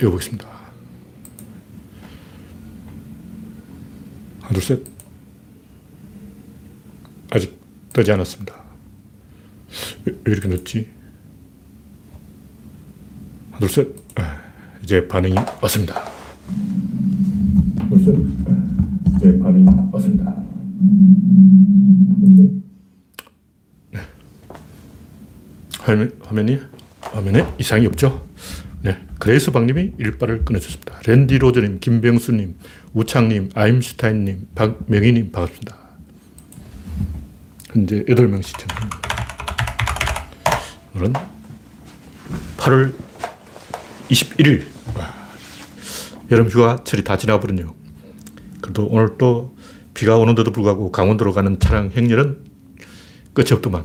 띄워보겠습니다. 하나, 둘, 셋. 아직 뜨지 않았습니다. 왜, 왜 이렇게 늦지? 하나, 둘, 셋. 아, 이제 반응이 왔습니다. 둘, 셋. 아, 이제 반응이 왔습니다. 네. 화면, 화면이, 화면에 이상이 없죠? 네. 그레이스 박님이 일발을 끊어줬습니다. 랜디 로저님, 김병수님, 우창님, 아임슈타인님, 박명희님 반갑습니다. 현재 8명 시청. 오늘은 8월 21일. 여름 휴가철이 다 지나버렸네요. 그래도 오늘 또 비가 오는데도 불구하고 강원도로 가는 차량 행렬은 끝이 없더만.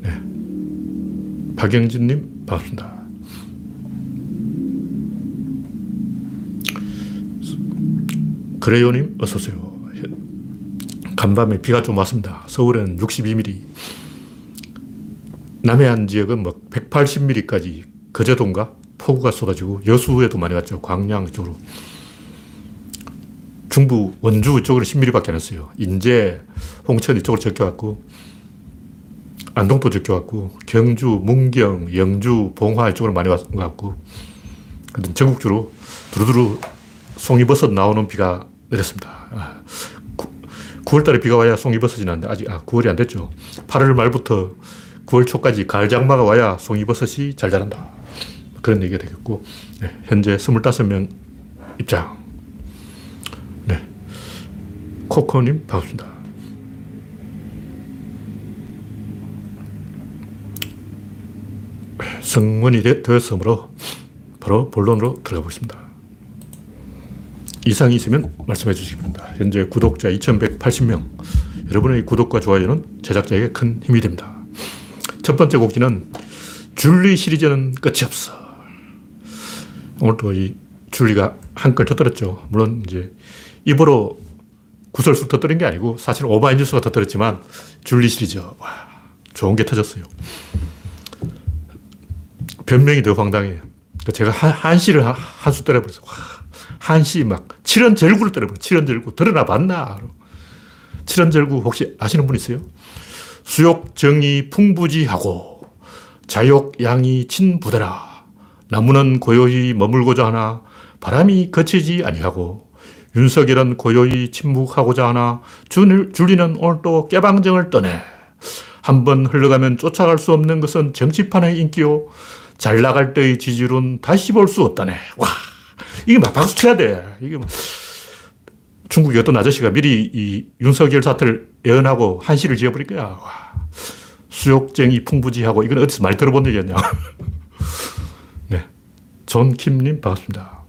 네. 박영진님, 반갑습니다. 그레요님, 어서오세요. 간밤에 비가 좀 왔습니다. 서울에는 62mm. 남해안 지역은 뭐 180mm까지 거제도인가? 폭우가 쏟아지고 여수에도 많이 왔죠. 광양 쪽으로. 중부 원주 이쪽으로 10mm밖에 안 왔어요. 인제, 홍천 이쪽으로 적혀왔고, 안동도 적혀왔고, 경주, 문경, 영주, 봉화 이쪽으로 많이 왔것 같고, 전국주로 두루두루 송이버섯 나오는 비가 내렸습니다. 아, 9 월 달에 비가 와야 송이 버섯이 나는데 아직 아, 9월이 안 됐죠. 8월 말부터 9월 초까지 가을 장마가 와야 송이 버섯이 잘 자란다. 그런 얘기가 되겠고, 네, 현재 25명 입장. 네. 코코님, 반갑습니다. 성원이 되었으므로 바로 본론으로 들어가 보겠습니다. 이상이 있으면 말씀해 주시기 바랍니다. 현재 구독자 2180명. 여러분의 구독과 좋아요는 제작자에게 큰 힘이 됩니다. 첫 번째 곡지는 줄리 시리즈는 끝이 없어. 오늘도 이 줄리가 한걸 터뜨렸죠. 물론 이제 입으로 구설수 터뜨린 게 아니고 사실 오마이뉴스가 터뜨렸지만 줄리 시리즈 와 좋은 게 터졌어요. 변명이 더 황당해요. 제가 한, 한시를 한수 때려버렸어요. 와, 한시 막 칠연절구를 때려버렸어요. 칠연절구 드러나 봤나? 칠연절구 혹시 아시는 분 있어요? 수욕 정이 풍부지하고 자욕 양이 친부대라. 나무는 고요히 머물고자 하나 바람이 거치지 아니하고 윤석열은 고요히 침묵하고자 하나 줄리는 오늘 또 깨방정을 떠내. 한번 흘러가면 쫓아갈 수 없는 것은 정치판의 인기요. 잘 나갈 때의 지지율은 다시 볼 수 없다네. 와, 이게 막 박수 쳐야 돼. 이게 뭐 중국의 어떤 아저씨가 미리 이 윤석열 사태를 예언하고 한시를 지어버릴 거야. 와, 수욕쟁이 풍부지하고 이건 어디서 많이 들어본 얘기였냐. 네. 존킴님 반갑습니다.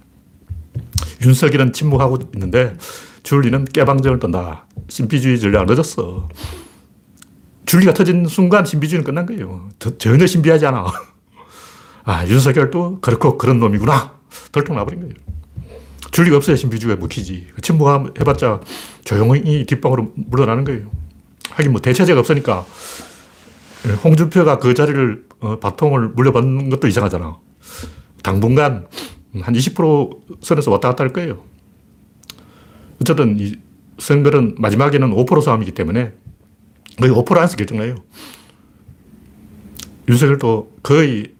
윤석열은 침묵하고 있는데 줄리는 깨방정을 떤다. 신비주의 전략 늦었어. 줄리가 터진 순간 신비주의는 끝난 거예요. 전혀 신비하지 않아. 아, 윤석열도 그렇고 그런 놈이구나. 덜통 나버린 거예요. 줄리가 없어야 신비주의가 먹히지. 침묵함 해봤자 조용히 뒷방으로 물러나는 거예요. 하긴 뭐 대체제가 없으니까 홍준표가 그 자리를 어, 바통을 물려받는 것도 이상하잖아. 당분간 한 20% 선에서 왔다 갔다 할 거예요. 어쨌든 이 선거는 마지막에는 5% 싸움이기 때문에 거의 5% 안에서 결정나요. 윤석열도 거의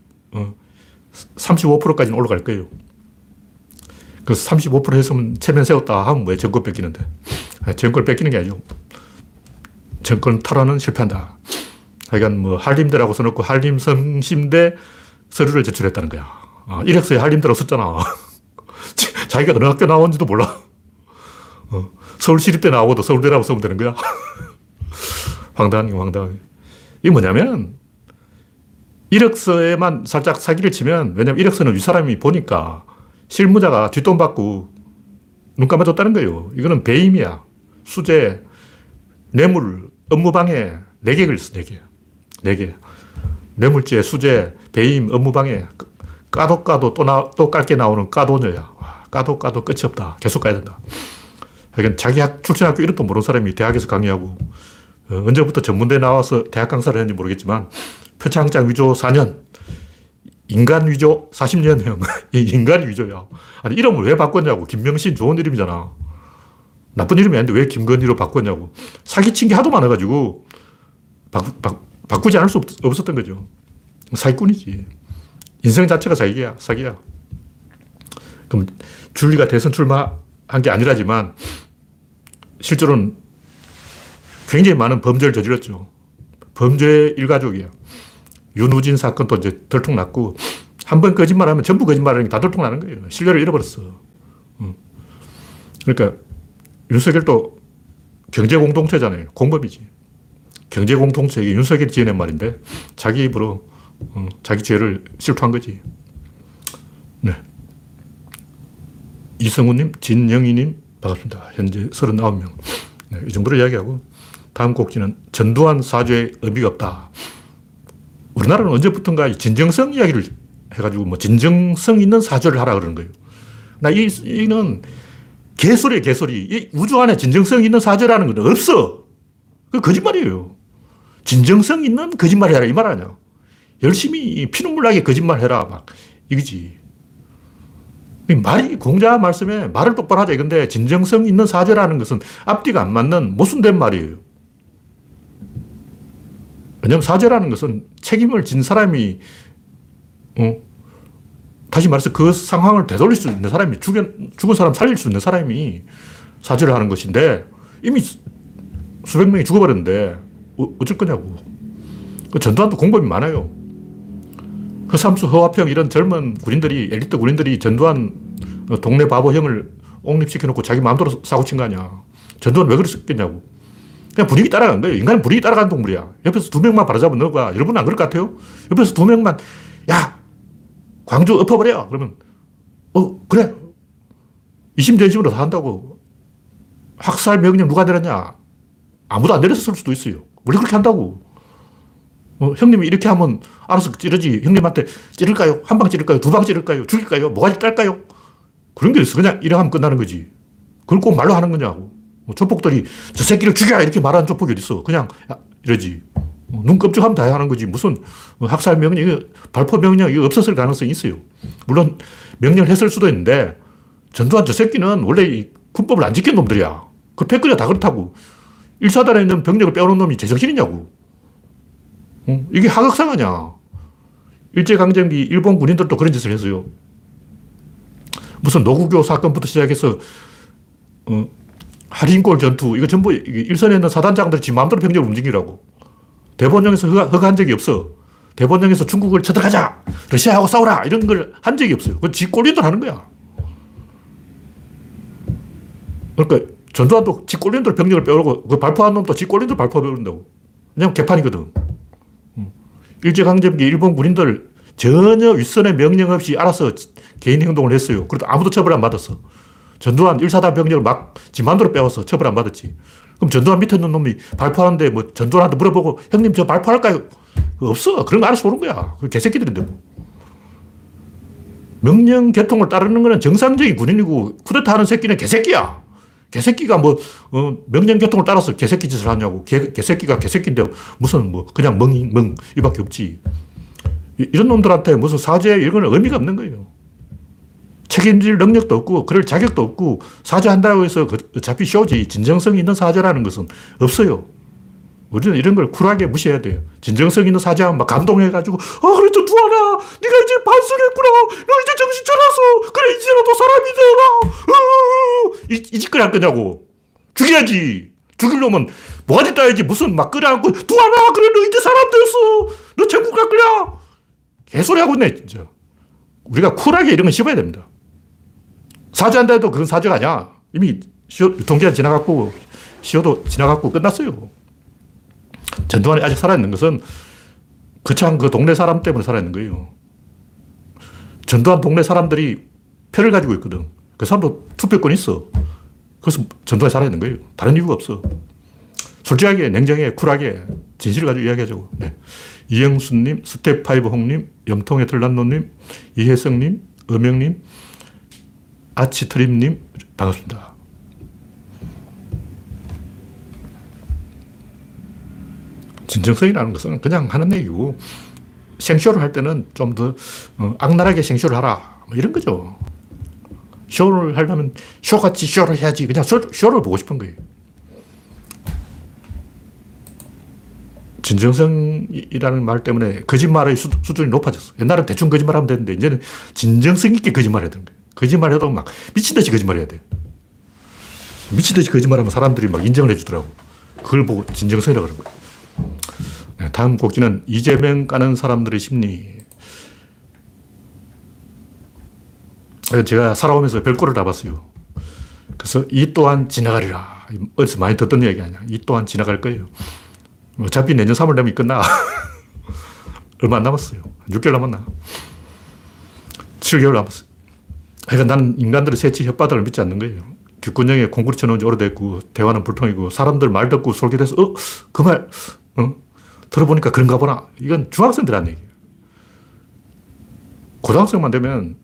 35%까지는 올라갈 거예요. 그래서 35% 했으면 체면 세웠다 하면 왜 정권 뺏기는데. 정권 뺏기는 게 아니죠. 정권 탈환은 실패한다. 하여간 뭐 한림대라고 써놓고 한림성심대 서류를 제출했다는 거야. 아, 이력서에 한림대라고 썼잖아. 자기가 어느 학교 나온지도 몰라. 어, 서울시립대 나오고도 서울대라고 쓰면 되는 거야. 황당한 게 황당해. 이게 뭐냐면 이력서에만 살짝 사기를 치면, 왜냐면 이력서는 윗사람이 보니까 실무자가 뒷돈 받고 눈 감아줬다는 거예요. 이거는 배임이야. 수재, 뇌물, 업무방해, 네개 걸렸어, 네 개. 네 개. 뇌물죄, 수재, 배임, 업무방해. 까도 까도 또, 나, 또 깔게 나오는 까도녀야. 까도 까도 끝이 없다. 계속 가야 된다. 자기 학, 출신 학교 이름도 모르는 사람이 대학에서 강의하고, 어, 언제부터 전문대 나와서 대학 강사를 했는지 모르겠지만, 표창장 위조 4년. 인간 위조 40년형. 이 인간 위조야. 아니, 이름을 왜 바꿨냐고. 김명신 좋은 이름이잖아. 나쁜 이름이 아닌데 왜 김건희로 바꿨냐고. 사기친 게 하도 많아가지고 바, 바, 바꾸지 않을 수 없, 없었던 거죠. 사기꾼이지. 인생 자체가 사기야, 사기야. 그럼 줄리가 대선 출마한 게 아니라지만 실제로는 굉장히 많은 범죄를 저질렀죠. 범죄의 일가족이야. 윤우진 사건도 이제 들통났고, 한 번 거짓말하면 전부 거짓말하는 게 다 들통나는 거예요. 신뢰를 잃어버렸어. 그러니까 윤석열도 경제 공동체잖아요. 공범이지. 경제 공동체, 이게 윤석열이 지어낸 말인데, 자기 입으로 어, 자기 죄를 실토한 거지. 네. 이성우님, 진영희님, 반갑습니다. 현재 39명. 네, 이 정도로 이야기하고, 다음 곡지는 전두환 사죄에 의미가 없다. 우리나라는 언제부턴가 진정성 이야기를 해가지고 뭐 진정성 있는 사죄를 하라 그러는 거예요. 나 이, 이는 개소리야, 개소리. 이 우주 안에 진정성 있는 사죄라는 건 없어. 그 거짓말이에요. 진정성 있는 거짓말 해라. 이 말 아니야. 열심히 피눈물 나게 거짓말 해라. 막, 이거지. 말이, 공자 말씀에 말을 똑바로 하자. 이건데, 진정성 있는 사죄라는 것은 앞뒤가 안 맞는 모순된 말이에요. 왜냐면 사죄라는 것은 책임을 진 사람이, 어, 다시 말해서 그 상황을 되돌릴 수 있는 사람이, 죽은, 죽은 사람 살릴 수 있는 사람이 사죄를 하는 것인데, 이미 수백 명이 죽어버렸는데, 어, 어쩔 거냐고. 그 전두환도 공범이 많아요. 허삼수, 허화평 이런 젊은 군인들이, 엘리트 군인들이 전두환 어, 동네 바보 형을 옹립시켜놓고 자기 마음대로 사고 친 거 아니야. 전두환 왜 그랬겠냐고. 그냥 분위기 따라간 거예요. 인간은 분위기 따라가는 동물이야. 옆에서 두 명만 바로잡은 너가 여러분 안 그럴 것 같아요? 옆에서 두 명만, 야! 광주 엎어버려! 그러면, 어, 그래. 이심전심으로 다 한다고. 학살 명령 누가 내렸냐? 아무도 안 내렸을 수도 있어요. 원래 그렇게 한다고. 어, 형님이 이렇게 하면 알아서 찌르지. 형님한테 찌를까요? 한 방 찌를까요? 두 방 찌를까요? 죽일까요? 뭐가 딸까요? 그런 게 있어. 그냥 이래 하면 끝나는 거지. 그걸 꼭 말로 하는 거냐고. 뭐 조폭들이 저 새끼를 죽여! 이렇게 말하는 조폭이 어딨어. 그냥 야, 이러지. 어, 눈 끔찍하면 다 하는 거지. 무슨 학살 명령, 발포 명령, 이거 없었을 가능성이 있어요. 물론 명령을 했을 수도 있는데 전두환 저 새끼는 원래 이 군법을 안 지킨 놈들이야. 그 패거리가 다 그렇다고. 일사단에 있는 병력을 빼오는 놈이 제정신이냐고. 어? 이게 하극상하냐. 일제강점기 일본 군인들도 그런 짓을 했어요. 무슨 노구교 사건부터 시작해서, 어, 할인골 전투, 이거 전부 일선에 있는 사단장들이 지 마음대로 병력을 움직이라고. 대본령에서 허가, 허가한 적이 없어. 대본령에서 중국을 쳐들어가자! 러시아하고 싸우라! 이런 걸 한 적이 없어요. 그건 지 꼴린들 하는 거야. 그러니까 전두환도 지 꼴린들 병력을 빼오고, 그 발포한 놈도 지 꼴린들 발포 빼오는다고. 왜냐면 개판이거든. 일제강점기 일본 군인들 전혀 윗선의 명령 없이 알아서 개인 행동을 했어요. 그래도 아무도 처벌 안 받았어. 전두환 1사단 병력을 막 지만으로 빼와서 처벌 안 받았지. 그럼 전두환 밑에 있는 놈이 발포하는데 뭐 전두환한테 물어보고 형님 저 발포할까요? 없어. 그런 거 알아서 오는 거야. 그 개새끼들인데 뭐. 명령 개통을 따르는 거는 정상적인 군인이고 쿠데타 하는 새끼는 개새끼야. 개새끼가 뭐, 어, 명령 교통을 따라서 개새끼 짓을 하냐고. 개, 개새끼가 개새끼인데 무슨 뭐, 그냥 멍, 멍, 이밖에 없지. 이, 이런 놈들한테 무슨 사죄 이런 건 의미가 없는 거예요. 책임질 능력도 없고, 그럴 자격도 없고, 사죄한다고 해서 그, 어차피 쇼지. 진정성 있는 사죄라는 것은 없어요. 우리는 이런 걸 쿨하게 무시해야 돼요. 진정성 있는 사죄하면 막 감동해가지고, 아, 그래, 두하나 네가 이제 반성했구나. 너 이제 정신 차렸어. 그래, 이제라도 사람이 되라. 이, 이 짓거리 할 거냐고. 죽여야지. 죽일 놈은 뭐가지 따야지. 무슨 막 끌어안고, 두하나 그래, 너 이제 사람 됐어. 너 천국 갈 거야. 개소리 하고 있네, 진짜. 우리가 쿨하게 이런 건 씹어야 됩니다. 사죄한다 해도 그건 사죄가 아니야. 이미 시효, 유통기한 지나갔고, 시효도 지나갔고 끝났어요. 전두환이 아직 살아있는 것은 그창 그 동네 사람 때문에 살아있는 거예요. 전두환 동네 사람들이 표를 가지고 있거든. 그 사람도 투표권이 있어. 그래서 전두환이 살아있는 거예요. 다른 이유가 없어. 솔직하게, 냉정하게, 쿨하게, 진실을 가지고 이야기하자고. 네. 이영수님, 스텝파이브 홍님, 염통의 들란노님, 이혜성님, 음영님, 아치트림님, 반갑습니다. 진정성이라는 것은 그냥 하는 얘기고, 생쇼를 할 때는 좀더 어, 악랄하게 생쇼를 하라. 뭐 이런 거죠. 쇼를 하려면 쇼같이 쇼를 해야지. 그냥 쇼, 쇼를 보고 싶은 거예요. 진정성이라는 말 때문에 거짓말의 수, 준이 높아졌어. 옛날엔 대충 거짓말하면 되는데 이제는 진정성 있게 거짓말해야 되는 거예요. 거짓말 해도 막 미친듯이 거짓말 해야 돼. 미친듯이 거짓말하면 사람들이 막 인정을 해주더라고. 그걸 보고 진정성이라고 그런 거예요. 네, 다음 곡기는 이재명 까는 사람들의 심리. 제가 살아오면서 별꼴을 다 봤어요. 그래서 이 또한 지나가리라. 어디서 많이 듣던 얘기 아니야. 이 또한 지나갈 거예요. 어차피 내년 3월 되면 끝나. 얼마 안 남았어요. 6개월 남았나? 7개월 남았어요. 그러니까 나는 인간들의 새치 혓바닥을 믿지 않는 거예요. 귓구녕에 공구리 쳐놓은 지 오래됐고, 대화는 불통이고, 사람들 말 듣고 솔깃해서, 어? 그 말, 어? 들어보니까 그런가 보나. 이건 중학생들 한 얘기예요. 고등학생만 되면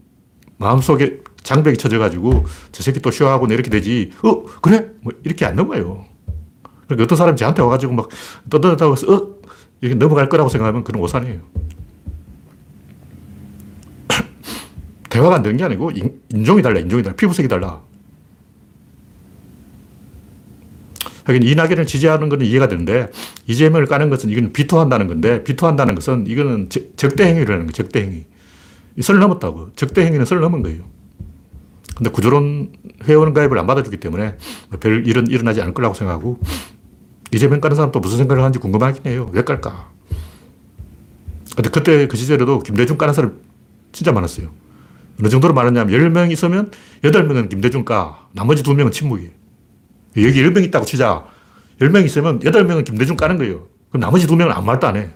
마음속에 장벽이 쳐져가지고, 저 새끼 또 쉬어하고 이렇게 되지, 어? 그래? 뭐 이렇게 안 넘어요. 그러니까 어떤 사람이 저한테 와가지고 막 떠들었다고 해서, 어? 이렇게 넘어갈 거라고 생각하면 그건 오산이에요. 대화가 안 되는 게 아니고 인, 종이 달라, 인종이 달라, 피부색이 달라. 하긴 이낙연을 지지하는 것은 이해가 되는데 이재명을 까는 것은 이건 비토한다는 건데 비토한다는 것은 이거는 적대 행위를 하는 거예요. 적대 행위. 선을 넘었다고. 적대 행위는 선을 넘은 거예요. 근데 구조론 회원 가입을 안 받아주기 때문에 별 일은 일어나지 않을 거라고 생각하고 이재명 까는 사람 또 무슨 생각을 하는지 궁금하긴 해요. 왜 깔까? 근데 그때 그 시절에도 김대중 까는 사람 진짜 많았어요. 어느 정도로 많았냐면 10명 있으면 8명은 김대중 까, 나머지 2명은 침묵이에요. 여기 10명 있다고 치자. 10명 있으면 8명은 김대중 까는 거예요. 그럼 나머지 2명은 아무 말도 안 해.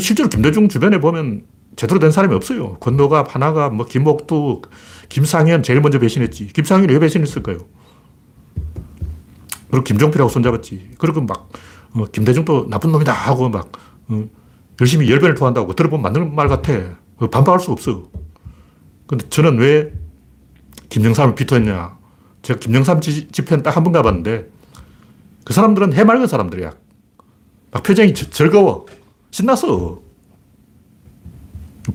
실제로 김대중 주변에 보면 제대로 된 사람이 없어요. 권노가, 하나가, 뭐, 김옥두, 김상현 제일 먼저 배신했지. 김상현이 왜 배신했을까요? 그리고 김종필하고 손잡았지. 그리고 막, 어, 김대중도 나쁜 놈이다 하고 막, 어, 열심히 열변을 토한다고. 들어보면 맞는 말 같아. 반박할 수 없어. 근데 저는 왜 김영삼을 비토했냐. 제가 김영삼 집회는 딱 한 번 가봤는데 그 사람들은 해맑은 사람들이야. 막 표정이 즐거워. 신났어.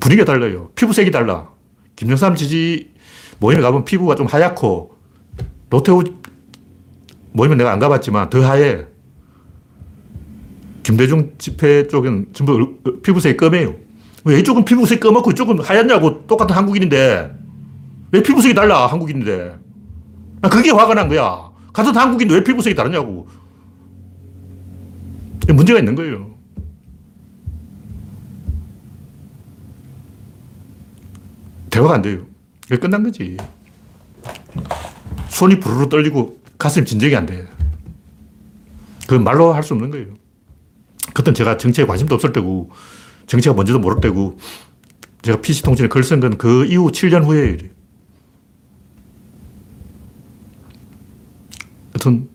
분위기가 달라요. 피부색이 달라. 김영삼 지지 모임에 가면 피부가 좀 하얗고 노태우 모임은 내가 안 가봤지만 더 하얘. 김대중 집회 쪽은 전부 피부색이 검해요. 왜 이쪽은 피부색이 검었고 이쪽은 하얗냐고 똑같은 한국인인데 왜 피부색이 달라 한국인인데 그게 화가 난 거야. 같은 한국인데 왜 피부색이 다르냐고. 문제가 있는 거예요. 대화가 안 돼요. 그게 끝난 거지. 손이 부르르 떨리고 가슴이 진정이 안 돼. 그건 말로 할 수 없는 거예요. 그땐 제가 정치에 관심도 없을 때고, 정치가 뭔지도 모를 때고, 제가 PC통신에 글 쓴 건 그 이후 7년 후에 하여튼,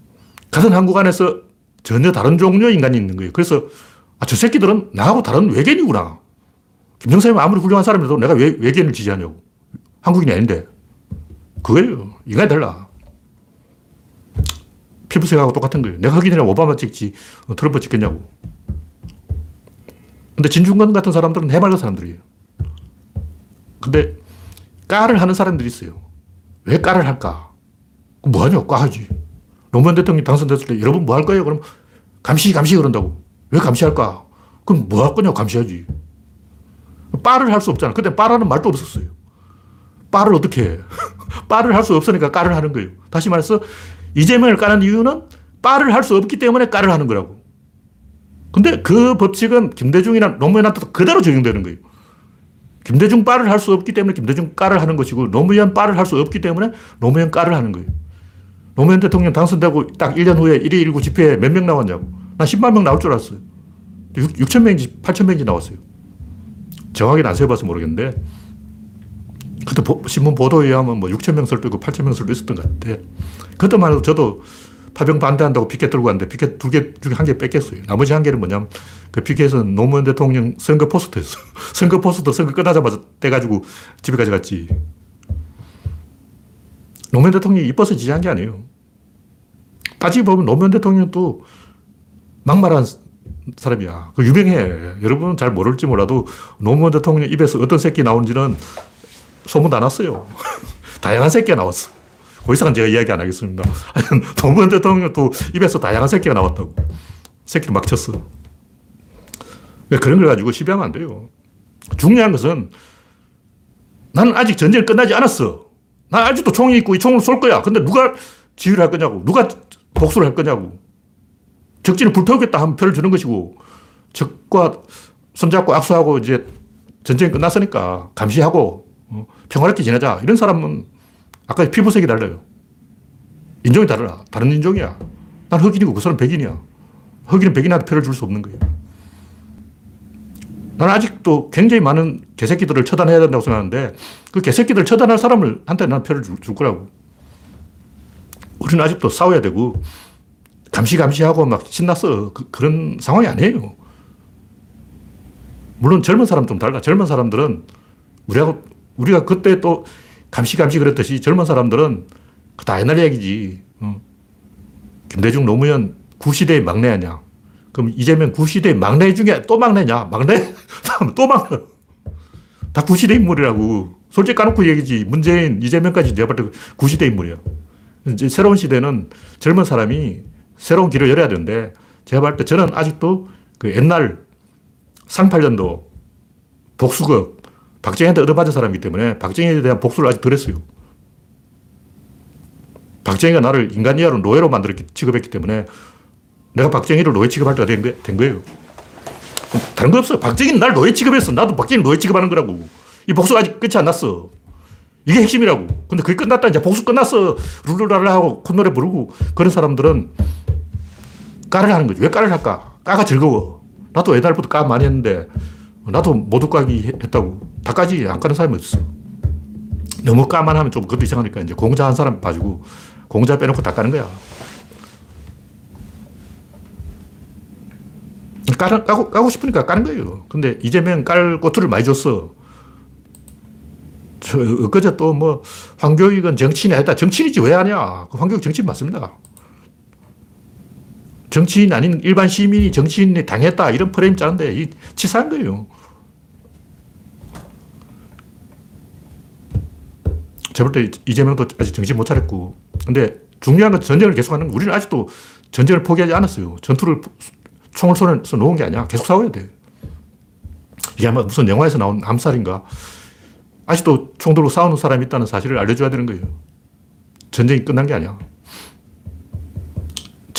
같은 한국 안에서 전혀 다른 종류의 인간이 있는 거예요. 그래서, 아, 저 새끼들은 나하고 다른 외계인이구나. 김정삼이 아무리 훌륭한 사람이라도 내가 왜 외계인을 지지하냐고. 한국인이 아닌데. 그거예요. 인간이 달라. 피부색하고 똑같은 거예요. 내가 전에 오바마 찍지, 어, 트럼프 찍겠냐고. 근데 진중권 같은 사람들은 해맑은 사람들이에요. 근데 까를 하는 사람들이 있어요. 왜 까를 할까? 뭐 하냐? 까하지. 노무현 대통령이 당선됐을 때 여러분 뭐 할 거예요? 그럼 감시, 감시 그런다고. 왜 감시할까? 그럼 뭐 할 거냐고 감시하지. 빠를 할 수 없잖아. 근데 빠라는 말도 없었어요. 빠를 어떻게 해? 빠를 할 수 없으니까 까를 하는 거예요. 다시 말해서 이재명을 까는 이유는 빠를 할 수 없기 때문에 까를 하는 거라고. 근데 그 법칙은 김대중이나 노무현한테도 그대로 적용되는 거예요. 김대중 빠를 할 수 없기 때문에 김대중 까를 하는 것이고 노무현 빠를 할 수 없기 때문에 노무현 까를 하는 거예요. 노무현 대통령 당선되고 딱 1년 후에 1위 1구 집회에 몇 명 나왔냐고. 난 10만 명 나올 줄 알았어요. 6, 6천 명인지 8천 명인지 나왔어요. 정확히는 안 세봐서 모르겠는데 그때 신문 보도에 의하면 뭐 6천 명 설도 있고 8천 명 설도 있었던 것 같아. 그때만 해도 저도 파병 반대한다고 피켓 들고 왔는데 피켓 두 개 중에 한 개 뺏겼어요. 나머지 한 개는 뭐냐면 그 피켓은 노무현 대통령 선거 포스터였어. 선거 포스터 선거 끝나자마자 떼가지고 집에 가져갔지. 노무현 대통령이 이뻐서 지지한 게 아니에요. 따지고 보면 노무현 대통령도 막말한 사람이야. 그 유명해. 여러분은 잘 모를지 몰라도 노무현 대통령 입에서 어떤 새끼 나온지는 소문 다 났어요. 다양한 새끼가 나왔어. 그 이상은 제가 이야기 안 하겠습니다. 노무현 대통령도 입에서 다양한 새끼가 나왔다고. 새끼를 막 쳤어. 그런 걸 가지고 시비하면 안 돼요. 중요한 것은 나는 아직 전쟁이 끝나지 않았어. 난 아직도 총이 있고 이 총을 쏠 거야. 근데 누가 지휘를 할 거냐고. 누가 복수를 할 거냐고. 적진을 불태우겠다 하면 표를 주는 것이고, 적과 손잡고 악수하고 이제 전쟁이 끝났으니까 감시하고 어, 평화롭게 지내자. 이런 사람은 아까 피부색이 달라요. 인종이 달라. 다른 인종이야. 난 흑인이고 그 사람 백인이야. 흑인은 백인한테 표를 줄 수 없는 거예요. 나는 아직도 굉장히 많은 개새끼들을 처단해야 된다고 생각하는데 그 개새끼들 처단할 사람을 한테 난 표를 줄, 줄 거라고. 우리는 아직도 싸워야 되고 감시감시하고 막 신났어. 그, 런 상황이 아니에요. 물론 젊은 사람 좀 달라. 젊은 사람들은 우리가, 우리가 그때 또 감시감시 그랬듯이 젊은 사람들은 다 옛날 얘기지. 어. 김대중 노무현 구시대의 막내 아니야. 그럼 이재명 구시대 막내 중에 또 막내냐? 막내? 또 막내. 다 구시대 인물이라고. 솔직히 까놓고 얘기지. 문재인, 이재명까지 내가 볼때 구시대 인물이야. 이제 새로운 시대는 젊은 사람이 새로운 길을 열어야 되는데 제가 볼 때 저는 아직도 그 옛날 상팔년도 복수극 박정희한테 얻어맞은 사람이기 때문에 박정희에 대한 복수를 아직 덜 했어요. 박정희가 나를 인간 이하로 노예로 만들어 취급했기 때문에 내가 박정희를 노예 취급할 때가 된, 된 거예요. 다른 거 없어. 박정희는 날 노예 취급했어. 나도 박정희 노예 취급하는 거라고. 이 복수가 아직 끝이 안 났어. 이게 핵심이라고. 근데 그게 끝났다. 이제 복수 끝났어. 룰루랄라 하고 콧노래 부르고 그런 사람들은 까를 하는 거지. 왜 까를 할까? 까가 즐거워. 나도 옛날부터 까 많이 했는데 나도 모두 까기 했다고. 다 까지 안 까는 사람이 없어. 너무 까만 하면 좀 그것도 이상하니까 이제 공자 한 사람 봐주고 공자 빼놓고 다 까는 거야. 까는, 까고, 까고 싶으니까 까는 거예요. 근데 이재명 깔 꼬투를 많이 줬어. 저, 엊그제 또 뭐, 황교익은 정치인이 아니다. 정치인이지 왜 하냐. 그 황교익 정치인 맞습니다. 정치인 아닌 일반 시민이 정치인이 당했다. 이런 프레임 짜는데, 이 치사한 거예요. 제가 볼때 이재명도 아직 정신 못 차렸고. 근데 중요한 건 전쟁을 계속하는 거. 우리는 아직도 전쟁을 포기하지 않았어요. 전투를 총을 손에서 놓은 게 아니야. 계속 싸워야 돼. 이게 아마 무슨 영화에서 나온 암살인가. 아직도 총 들고 싸우는 사람이 있다는 사실을 알려줘야 되는 거예요. 전쟁이 끝난 게 아니야.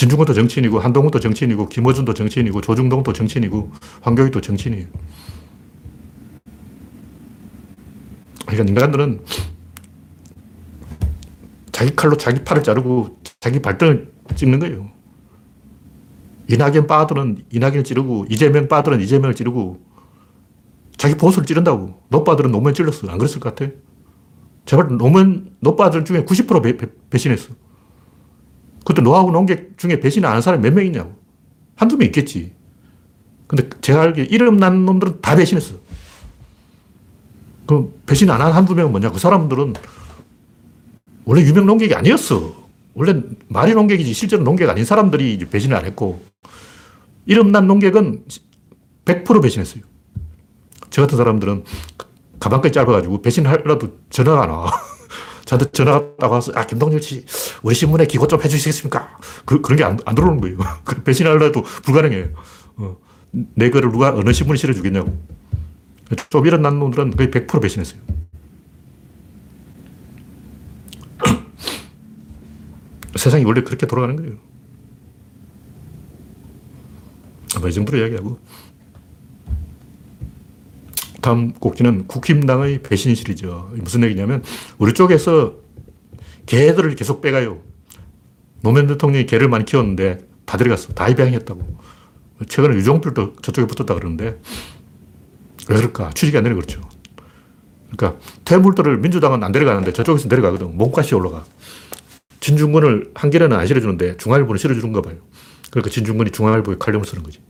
진중권도 정치인이고, 한동훈도 정치인이고, 김어준도 정치인이고, 조중동도 정치인이고, 황교익도 정치인이에요. 그러니까 인간들은 자기 칼로 자기 팔을 자르고 자기 발등을 찍는 거예요. 이낙연 빠들은 이낙연을 찌르고 이재명 빠들은 이재명을 찌르고 자기 보수를 찌른다고. 노빠들은 노무현 찔렀어. 안 그랬을 것 같아? 제발 노무현, 노빠들 중에 90% 배, 배, 배신했어. 그때 노하고 농객 중에 배신 안한 사람이 몇 명 있냐고. 한두 명 있겠지. 근데 제가 알기에 이름 난 놈들은 다 배신했어. 그럼 배신 안 한 한두 명은 뭐냐? 그 사람들은 원래 유명 농객이 아니었어. 원래 말이 농객이지 실제로 농객 아닌 사람들이 배신을 안 했고 이름 난 농객은 100% 배신했어요. 저 같은 사람들은 가방까지 짧아가지고 배신하려도 전화가 안 와. 저한테 전화 왔다고 와서, 아, 김동률 씨, 우리 신문에 기고 좀 해주시겠습니까? 그, 그런 게 안, 안 들어오는 거예요. 배신하려도 불가능해요. 어, 내 글을 누가 어느 신문에 실어주겠냐고. 좀 일어난 놈들은 거의 100% 배신했어요. 세상이 원래 그렇게 돌아가는 거예요. 뭐, 이 정도로 이야기하고. 다음 꼭지는 국힘당의 배신실이죠. 무슨 얘기냐면, 우리 쪽에서 개들을 계속 빼가요. 노무현 대통령이 개를 많이 키웠는데 다 데려갔어. 다 입양했다고. 최근에 유종필도 저쪽에 붙었다 그러는데, 왜 그럴까? 취직이 안 되는 그렇죠. 그러니까 퇴물들을 민주당은 안 데려가는데 저쪽에서 데려가거든. 몸값이 올라가. 진중권을 한겨레는 안 실어주는데 중앙일보는 실어주는가 봐요. 그러니까 진중권이 중앙일보에 칼럼을 쓰는 거지.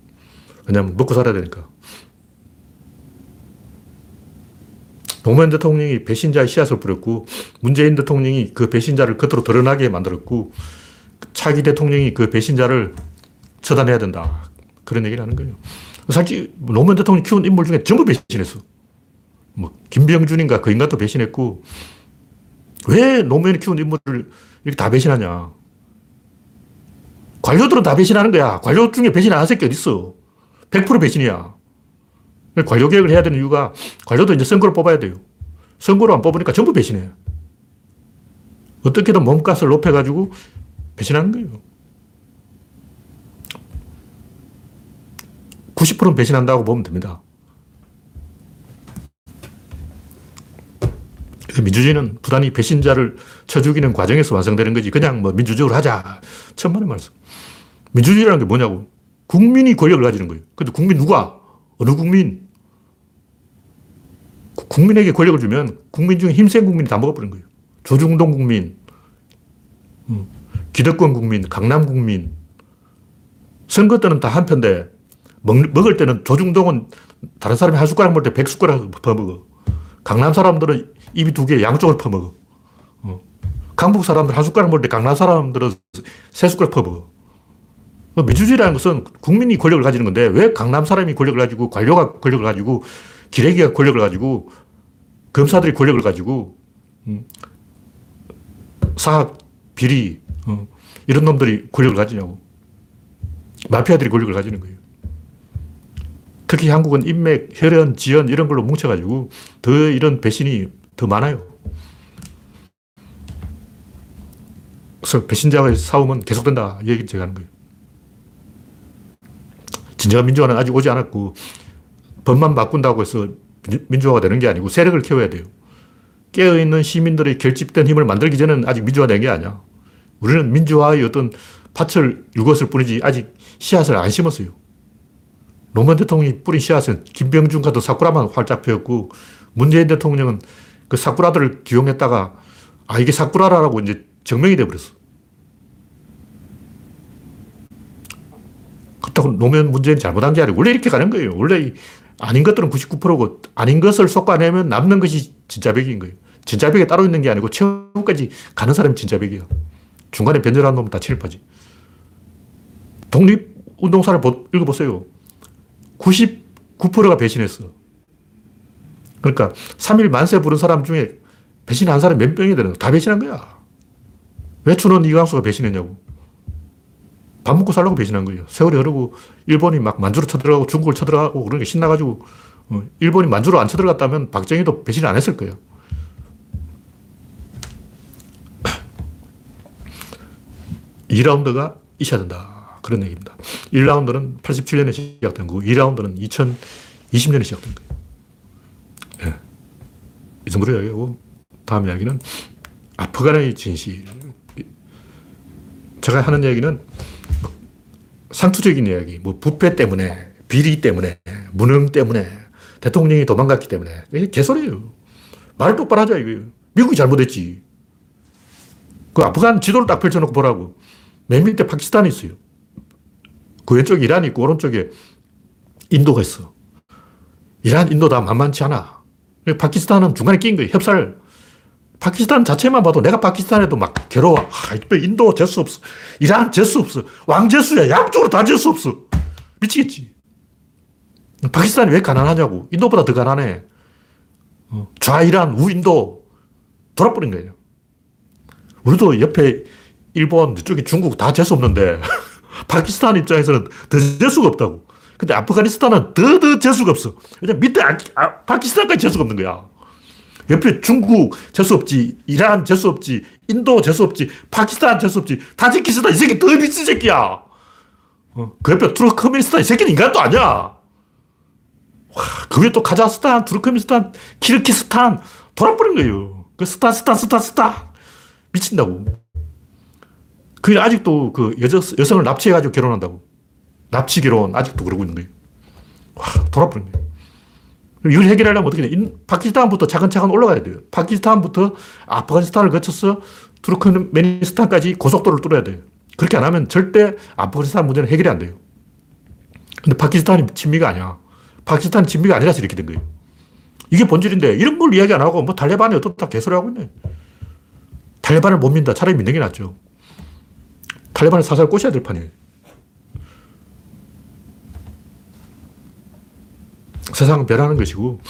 왜냐하면 먹고 살아야 되니까. 노무현 대통령이 배신자의 씨앗을 뿌렸고 문재인 대통령이 그 배신자를 겉으로 드러나게 만들었고 차기 대통령이 그 배신자를 처단해야 된다. 그런 얘기를 하는 거예요. 사실 노무현 대통령이 키운 인물 중에 전부 배신했어. 뭐 김병준인가 그 인간도 배신했고 왜 노무현이 키운 인물을 이렇게 다 배신하냐. 관료들은 다 배신하는 거야. 관료 중에 배신 안 한 새끼 어딨어. 100% 배신이야. 관료 개혁을 해야 되는 이유가 관료도 이제 선거를 뽑아야 돼요. 선거로 안 뽑으니까 전부 배신해요. 어떻게든 몸값을 높여가지고 배신하는 거예요. 90%는 배신한다고 보면 됩니다. 민주주의는 부단히 배신자를 쳐 죽이는 과정에서 완성되는 거지. 그냥 뭐 민주적으로 하자. 천만의 말씀. 민주주의라는 게 뭐냐고. 국민이 권력을 가지는 거예요. 근데 국민 누가? 어느 국민? 국민에게 권력을 주면 국민 중에 힘센 국민이 다 먹어버린 거예요. 조중동 국민, 음, 기득권 국민, 강남 국민. 선거 때는 다 한편데 먹, 먹을 때는 조중동은 다른 사람이 한 숟가락 먹을 때 백 숟가락 퍼먹어. 강남 사람들은 입이 두 개, 양쪽을 퍼먹어. 어. 강북 사람들 한 숟가락 먹을 때 강남 사람들은 세 숟가락 퍼먹어. 어, 민주주의라는 것은 국민이 권력을 가지는 건데 왜 강남 사람이 권력을 가지고 관료가 권력을 가지고 기레기가 권력을 가지고 검사들이 권력을 가지고 음, 사학, 비리 어, 이런 놈들이 권력을 가지냐고. 마피아들이 권력을 가지는 거예요. 특히 한국은 인맥, 혈연, 지연 이런 걸로 뭉쳐가지고 더 이런 배신이 더 많아요. 그래서 배신자와의 싸움은 계속된다. 이 얘기를 제가 하는 거예요. 진정한 민주화는 아직 오지 않았고 법만 바꾼다고 해서 민주화가 되는 게 아니고 세력을 키워야 돼요. 깨어있는 시민들의 결집된 힘을 만들기 전에는 아직 민주화된 게 아니야. 우리는 민주화의 어떤 밭을 읽었을 뿐이지 아직 씨앗을 안 심었어요. 노무현 대통령이 뿌린 씨앗은 김병준 같은 사쿠라만 활짝 피었고 문재인 대통령은 그 사쿠라들을 기용했다가 아 이게 사쿠라라고 이제 증명이 돼버렸어. 그렇다고 노무현 문재인이 잘못한 게 아니고 원래 이렇게 가는 거예요. 원래 아닌 것들은 99%고 아닌 것을 쏟아내면 남는 것이 진짜 백인 거예요. 진짜 백에 따로 있는 게 아니고 최후까지 가는 사람이 진짜 백이야. 중간에 변절한 놈은 다 친일파지. 독립운동사를 읽어보세요. 99%가 배신했어. 그러니까 3일 만세 부른 사람 중에 배신한 사람이 몇 명이 되는 다 배신한 거야. 왜 춘원 이광수가 배신했냐고. 밥 먹고 살라고 배신한 거예요. 세월이 흐르고 일본이 막 만주로 쳐들어가고 중국을 쳐들어가고 게 신나가지고 어, 일본이 만주로 안 쳐들어갔다면 박정희도 배신 안 했을 거예요. 2라운드가 있어야 된다. 그런 얘기입니다. 1라운드는 87년에 시작된 거고, 2라운드는 2020년에 시작된 거예요. 네. 이 정도로 이야기하고, 다음 이야기는 아프간의 진실. 제가 하는 얘기는 상투적인 이야기, 뭐 부패 때문에, 비리 때문에, 무능 때문에, 대통령이 도망갔기 때문에. 개소리예요. 말 똑바로 하자, 이거예요. 미국이 잘못했지. 그 아프간 지도를 딱 펼쳐놓고 보라고. 맨 밑에 파키스탄이 있어요. 그 왼쪽에 이란이 있고 오른쪽에 인도가 있어. 이란, 인도 다 만만치 않아. 파키스탄은 중간에 낀 거예요. 협살. 파키스탄 자체만 봐도 내가 파키스탄에도 막 괴로워. 아, 인도 재수 없어. 이란 재수 없어. 왕재수야. 양쪽으로 다 재수 없어. 미치겠지. 파키스탄이 왜 가난하냐고. 인도보다 더 가난해. 어, 좌이란, 우인도 돌아버린 거예요. 우리도 옆에 일본, 이쪽에 중국 다 재수 없는데 파키스탄 입장에서는 더 재수가 없다고. 근데 아프가니스탄은 더, 더 재수가 없어. 왜냐 밑에 아, 아, 파키스탄까지 재수가 없는 거야. 옆에 중국 재수 없지, 이란 재수 없지, 인도 재수 없지, 파키스탄 재수 없지, 타지키스탄 이 새끼 더 미친 새끼야. 어, 그 옆에 투르크메니스탄 이 새끼는 인간도 아니야. 와, 그 위에 또 카자흐스탄, 투르크메니스탄, 키르기스스탄 돌아버린 거예요. 그 스탄, 스탄, 스탄, 스탄. 미친다고. 그 아직도 그 여자, 여성을 납치해가지고 결혼한다고. 납치 결혼 아직도 그러고 있는 거예요. 와, 돌아버린 거예요. 이걸 해결하려면 어떻게 돼? 파키스탄부터 차근차근 올라가야 돼요. 파키스탄부터 아프가니스탄을 거쳐서 투르크메니스탄까지 고속도로를 뚫어야 돼요. 그렇게 안 하면 절대 아프가니스탄 문제는 해결이 안 돼요. 근데 파키스탄이 친미가 아니야. 파키스탄 친미가 아니라서 이렇게 된 거예요. 이게 본질인데 이런 걸 이야기 안 하고 뭐 탈레반이 어떻다 개소리 하고 있네. 탈레반을 못 민다. 차라리 믿는 게 낫죠. 탈레반을 사살 꼬셔야 될 판이에요. 세상은 변하는 것이고,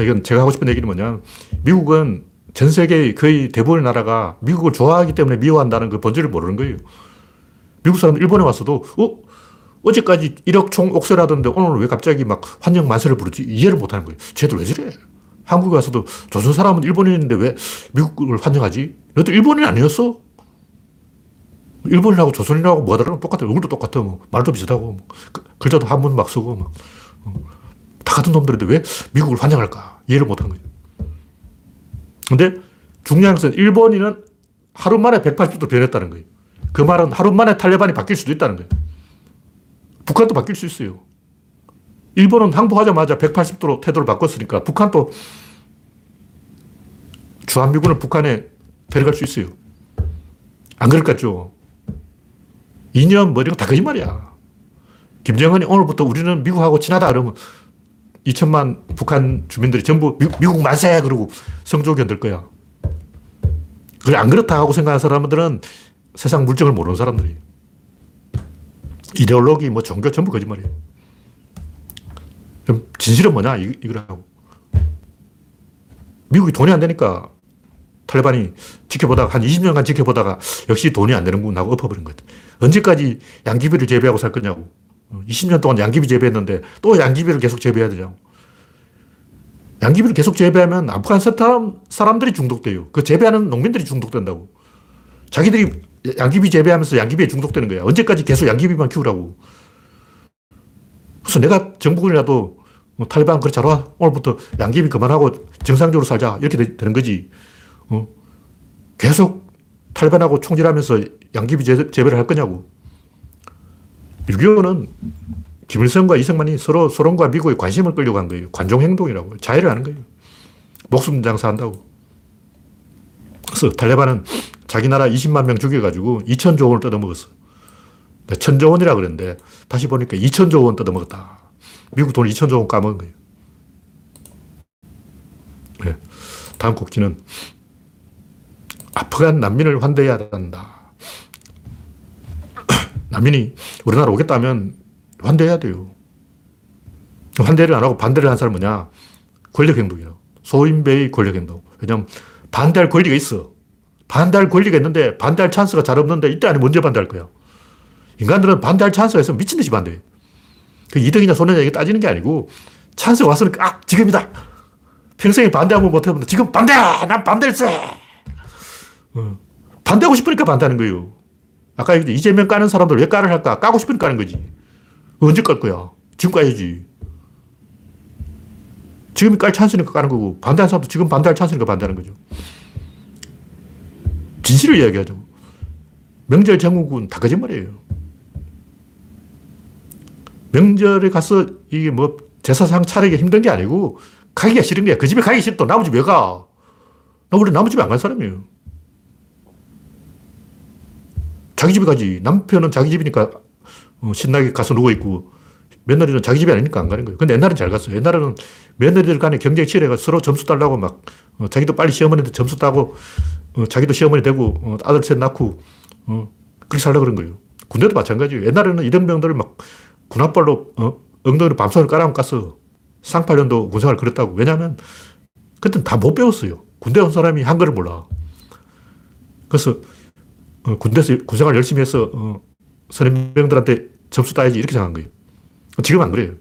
이건 제가 하고 싶은 얘기는 뭐냐. 미국은 전 세계 거의 대부분의 나라가 미국을 좋아하기 때문에 미워한다는 그 본질을 모르는 거예요. 미국 사람 일본에 왔어도, 어? 어제까지 1억 총 옥세라던데 오늘 왜 갑자기 막 환영 만세를 부르지? 이해를 못 하는 거예요. 쟤들 왜 저래? 한국에 와서도 조선 사람은 일본인인데 왜 미국을 환영하지? 너도 일본인 아니었어? 일본인하고 조선인하고 뭐가 다르나? 똑같아. 얼굴도 똑같아. 뭐. 말도 비슷하고. 뭐. 그, 글자도 한문 막 쓰고. 막. 어. 다 같은 놈들인데 왜 미국을 환영할까? 이해를 못 하는 거죠. 근데 중요한 것은 일본인은 하루 만에 180도 변했다는 거예요. 그 말은 하루 만에 탈레반이 바뀔 수도 있다는 거예요. 북한도 바뀔 수 있어요. 일본은 항복하자마자 180도로 태도를 바꿨으니까 북한도 주한미군을 북한에 데려갈 수 있어요. 안 그럴 것 같죠? 이념 뭐 이런 거 다 거짓말이야. 김정은이 오늘부터 우리는 미국하고 친하다 그러면 2천만 북한 주민들이 전부 미, 국 만세! 그러고 성조 견들 거야. 그걸 안 그렇다 하고 생각하는 사람들은 세상 물정을 모르는 사람들이에요. 이데올로기, 뭐 종교 전부 거짓말이에요. 그럼 진실은 뭐냐? 이, 이거라고. 미국이 돈이 안 되니까 탈레반이 지켜보다가 한 20년간 지켜보다가 역시 돈이 안 되는군 하고 엎어버린 거죠. 언제까지 양귀비를 재배하고 살 거냐고. 20년 동안 양귀비 재배했는데 또 양귀비를 계속 재배해야 되냐고. 양귀비를 계속 재배하면 사람, 사람들이 중독돼요. 그 재배하는 농민들이 중독된다고. 자기들이 양귀비 재배하면서 양귀비에 중독되는 거야. 언제까지 계속 양귀비만 키우라고. 그래서 내가 정부군이라도 뭐 탈레반 그래 잘 와. 오늘부터 양귀비 그만하고 정상적으로 살자. 이렇게 되, 는 거지. 어? 계속 탈레반하고 총질하면서 양귀비 재, 재배를 할 거냐고. 6.25는 김일성과 이승만이 서로 소련과 미국의 관심을 끌려고 한 거예요. 관종행동이라고. 자해를 하는 거예요. 목숨 장사한다고. 그래서 탈레반은 자기 나라 20만 명 죽여가지고 2천조 원을 뜯어먹었어. 천조 원이라 그랬는데 다시 보니까 2천조 원 뜯어먹었다. 미국 돈 2천조 원 까먹은 거예요. 네. 다음 곡지는 아프간 난민을 환대해야 한다. 난민이 우리나라 오겠다면 환대해야 돼요. 환대를 안 하고 반대를 한 사람은 뭐냐? 권력행동이라고. 소인배의 권력행동. 왜냐면 반대할 권리가 있어. 반대할 권리가 있는데 반대할 찬스가 잘 없는데 이때 안에 먼저 반대할 거야. 인간들은 반대할 찬스가 있으면 미친 듯이 반대해. 그 이득이냐 손해냐 이게 따지는 게 아니고 찬스가 왔으니까 아, 지금이다. 평생에 반대 한번 못 해봤는데 지금 반대! 난 반대했어! 어. 반대하고 싶으니까 반대하는 거예요. 아까 얘기했 이재명 까는 사람들 왜 까를 할까? 까고 싶으니까 까는 거지. 언제 깔 거야? 지금 까야지. 지금 깔 찬스니까 까는 거고, 반대한 사람도 지금 반대할 찬스니까 반대하는 거죠. 진실을 이야기하죠. 명절 전국은 다 거짓말이에요. 명절에 가서 이게 뭐 제사상 차리기 힘든 게 아니고 가기가 싫은 거야. 그 집에 가기 싫다. 남의 집에 가? 나 원래 남의 집에 안 간 사람이에요. 자기 집에 가지. 남편은 자기 집이니까 어, 신나게 가서 누워있고, 며느리는 자기 집이 아니니까 안 가는 거예요. 근데 옛날엔 잘 갔어요. 옛날에는 며느리들 간에 경쟁 치열해가 서로 점수 달라고 막, 어, 자기도 빨리 시어머니한테 점수 따고, 어, 자기도 시어머니 되고, 어, 아들 셋 낳고, 어, 그렇게 살려고 그런 거예요. 군대도 마찬가지예요. 옛날에는 이등병들을 막 군합발로, 어, 엉덩이로 밤송을 깔아면 깠어. 쌍팔년도 군생활 그랬다고. 왜냐면, 그때는 다 못 배웠어요. 군대 온 사람이 한글을 몰라. 그래서 어, 군대에서 군생활 열심히 해서 어, 선임병들한테 점수 따야지 이렇게 생각한 거예요. 지금 안 그래요.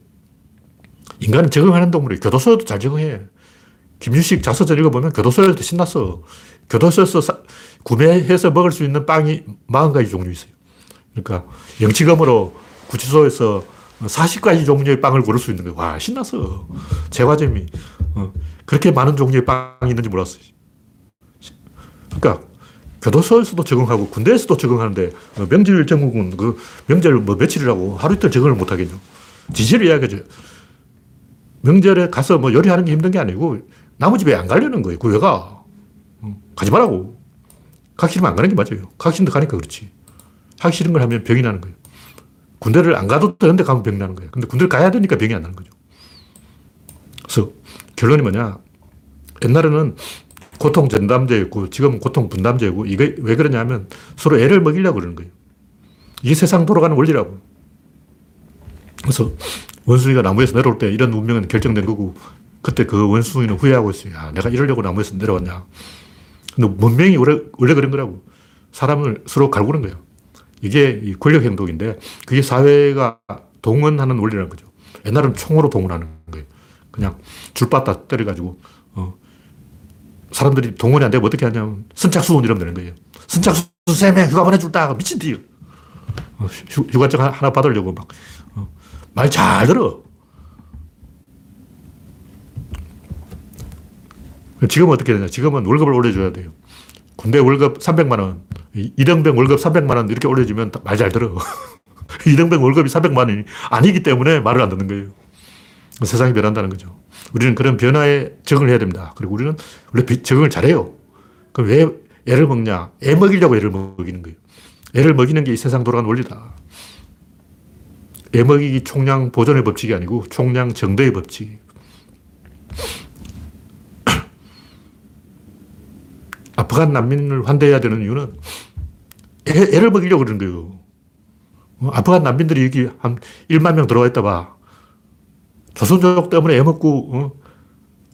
인간은 적응하는 동물이에요. 교도소에도 잘 적응해. 김유식 자서전 읽어보면 교도소에도 신났어. 교도소에서 사, 구매해서 먹을 수 있는 빵이 40가지 종류 있어요. 그러니까 영치검으로 구치소에서 40가지 종류의 빵을 고를 수 있는 거예요. 와, 신났어. 제과점이. 어, 그렇게 많은 종류의 빵이 있는지 몰랐어요. 그러니까 교도소에서도 적응하고 군대에서도 적응하는데 어, 명절 전국은 그 명절 뭐 며칠이라고 하루 이틀 적응을 못 하겠죠. 진실을 이야기하죠. 명절에 가서 뭐 요리하는 게 힘든 게 아니고 나무 집에 안 가려는 거예요. 그 왜 가? 가지 말라고. 싫으면 안 가는 게 맞아요. 싫은데 가니까 그렇지. 하기 싫은 걸 하면 병이 나는 거예요. 군대를 안 가도 되는데 가면 병이 나는 거예요. 근데 군대를 가야 되니까 병이 안 나는 거죠. 그래서 결론이 뭐냐. 옛날에는 고통 전담제였고 지금 고통 분담제고 이게 왜 그러냐면 서로 애를 먹이려고 그러는 거예요. 이게 세상 돌아가는 원리라고. 그래서 원숭이가 나무에서 내려올 때 이런 운명은 결정된 거고 그때 그 원숭이는 후회하고 있어요. 야, 내가 이러려고 나무에서 내려왔냐. 근데 문명이 원래, 원래 그런 거라고. 사람을 서로 갈구는 거예요. 이게 권력 행동인데 그게 사회가 동원하는 원리라는 거죠. 옛날은 총으로 동원하는 거예요. 그냥 줄바다 때려가지고, 어, 사람들이 동원이 안 되면 어떻게 하냐면 선착순 이러면 되는 거예요. 선착순 3명 휴가 보내줄다. 미친 띠. 어, 휴, 가증 하나 받으려고 막, 어, 말잘 들어. 지금은 어떻게 되냐. 지금은 월급을 올려줘야 돼요. 군대 월급 300만원, 이등병 월급 300만원 이렇게 올려주면 말 잘 들어. 이등병 월급이 400만원이 아니기 때문에 말을 안 듣는 거예요. 세상이 변한다는 거죠. 우리는 그런 변화에 적응을 해야 됩니다. 그리고 우리는 원래 적응을 잘해요. 그럼 왜 애를 먹냐? 애 먹이려고 애를 먹이는 거예요. 애를 먹이는 게 이 세상 돌아가는 원리다. 애 먹이기 총량 보존의 법칙이 아니고 총량 정도의 법칙. 아프간 난민을 환대해야 되는 이유는 애, 애를 먹이려고 그러는 거예요. 어, 아프간 난민들이 여기 한 1만 명 들어와 있다 봐. 조선족 때문에 애 먹고, 어?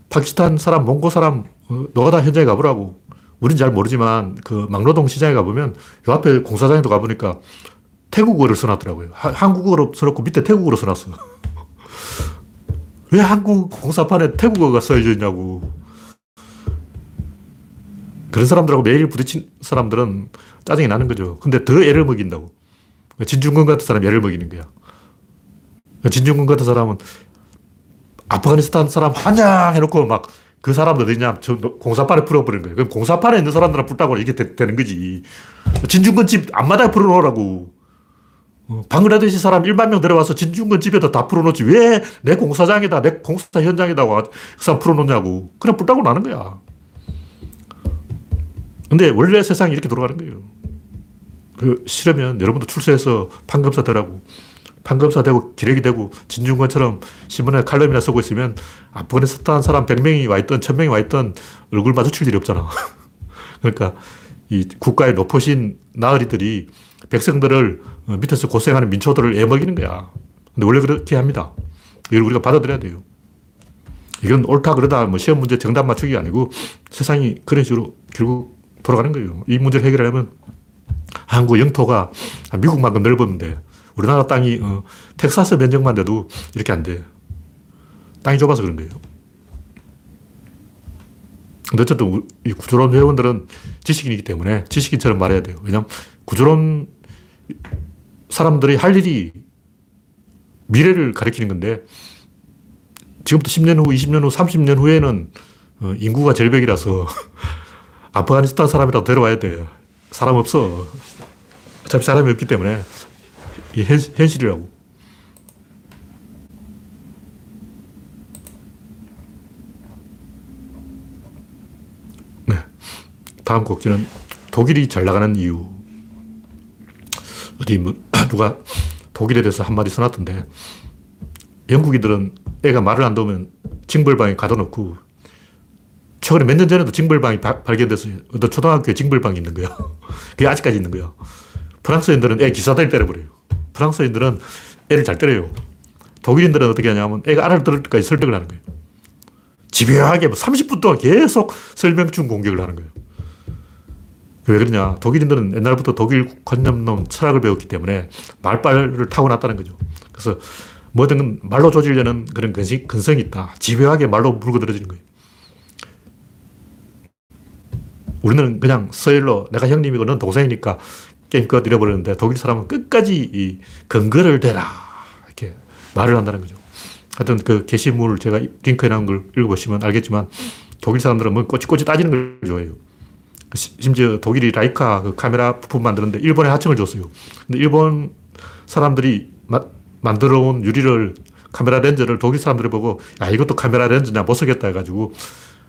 파키스탄 사람, 몽고 사람, 어? 너가 다 현장에 가보라고. 우린 잘 모르지만 그 막노동 시장에 가보면 요 앞에 공사장에도 가보니까 태국어를 써놨더라고요. 하, 한국어로 써놓고 밑에 태국어로 써놨어. 왜 한국 공사판에 태국어가 써져 있냐고. 그런 사람들하고 매일 부딪힌 사람들은 짜증이 나는 거죠. 근데 더 애를 먹인다고. 진중권 같은 사람 애를 먹이는 거야. 진중권 같은 사람은 아프가니스탄 사람 환영해놓고 막 그 사람들 어디냐, 저 공사판에 풀어버린 거예요. 그럼 공사판에 있는 사람들은 풀다고 이게 되, 는 거지. 진중권 집 앞마당에 풀어놓으라고. 어, 방글라데시 사람 1만 명 들어와서 진중권 집에다 다 풀어놓지. 왜 내 공사장에다, 내 공사 현장에다가 그 사람 풀어놓냐고. 그냥 풀다고 나는 거야. 근데 원래 세상이 이렇게 돌아가는 거예요. 그 싫으면 여러분도 출세해서 판검사 되라고. 판검사 되고 기력이 되고 진중권처럼 신문에 칼럼이나 쓰고 있으면 아프가니스탄 사람 100명이 와 있던 1000명이 와 있던 얼굴 마주칠 일이 없잖아. 그러니까 이 국가의 높으신 나으리들이 백성들을 어, 밑에서 고생하는 민초들을 애먹이는 거야. 근데 원래 그렇게 합니다. 이걸 우리가 받아들여야 돼요. 이건 옳다 그러다 뭐 시험 문제 정답 맞추기 아니고 세상이 그런 식으로 결국 돌아가는 거예요. 이 문제를 해결하려면 한국 영토가 미국만큼 넓었는데 우리나라 땅이 어, 텍사스 면적만 돼도 이렇게 안 돼. 땅이 좁아서 그런 거예요. 근데 어쨌든 이 구조론 회원들은 지식인이기 때문에 지식인처럼 말해야 돼요. 왜냐면 구조론 사람들이 할 일이 미래를 가리키는 건데 지금부터 10년 후, 20년 후, 30년 후에는 어, 인구가 절벽이라서 아프가니스탄 사람이라도 데려와야 돼. 사람 없어. 어차피 사람이 없기 때문에 이 현, 현실이라고. 네. 다음 곡지는 독일이 잘 나가는 이유. 어디 뭐 누가 독일에 대해서 한마디 써놨던데 영국인들은 애가 말을 안 듣으면 징벌방에 가둬놓고 최근에 몇 년 전에도 징벌방이 바, 발견됐어요. 어떤 초등학교에 징벌방이 있는 거야. 그게 아직까지 있는 거야. 프랑스인들은 애 기사들 때려버려요. 프랑스인들은 애를 잘 때려요. 독일인들은 어떻게 하냐면 애가 알아를 들을 때까지 설득을 하는 거예요. 집요하게 30분 뭐 동안 계속 설명충 공격을 하는 거예요. 왜 그러냐. 독일인들은 옛날부터 독일 관념론 철학을 배웠기 때문에 말빨을 타고났다는 거죠. 그래서 뭐든 말로 조지려는 그런 근성이 있다. 집요하게 말로 물고 들어지는 거예요. 우리는 그냥 서일로 내가 형님이고 넌 동생이니까 게임 끝 잃어버렸는데 독일 사람은 끝까지 이 근거를 대라. 이렇게 말을 한다는 거죠. 하여튼 그 게시물 제가 링크해 놓은 걸 읽어보시면 알겠지만 독일 사람들은 뭐 꼬치꼬치 따지는 걸 좋아해요. 심지어 독일이 라이카 그 카메라 부품 만드는데 일본에 하청을 줬어요. 근데 일본 사람들이 마, 만들어 온 유리를 카메라 렌즈를 독일 사람들이 보고 야 이것도 카메라 렌즈냐 못 쓰겠다 해가지고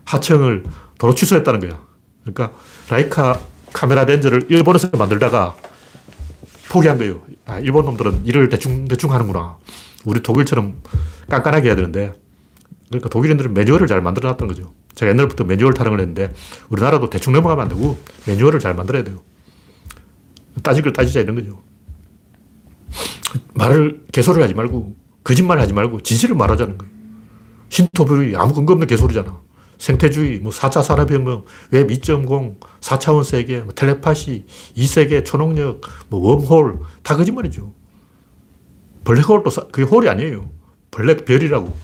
하청을 도로 취소했다는 거야. 그러니까 라이카 카메라 렌즈를 일본에서 만들다가 포기한 거예요. 아, 일본 놈들은 일을 대충, 대충 하는구나. 우리 독일처럼 깐깐하게 해야 되는데. 그러니까 독일인들은 매뉴얼을 잘 만들어 놨던 거죠. 제가 옛날부터 매뉴얼 타령을 했는데 우리나라도 대충 넘어가면 안 되고 매뉴얼을 잘 만들어야 돼요. 따질 걸 따지자 이런 거죠. 말을 개소를 하지 말고 거짓말 하지 말고 진실을 말하자는 거예요. 신토불이 아무 근거 없는 개소리잖아. 생태주의, 뭐 4차 산업혁명, 웹 2.0, 4차원 세계, 뭐 텔레파시, 2세계, 초능력, 뭐 웜홀, 다 거짓말이죠. 블랙홀도 그게 홀이 아니에요. 블랙별이라고.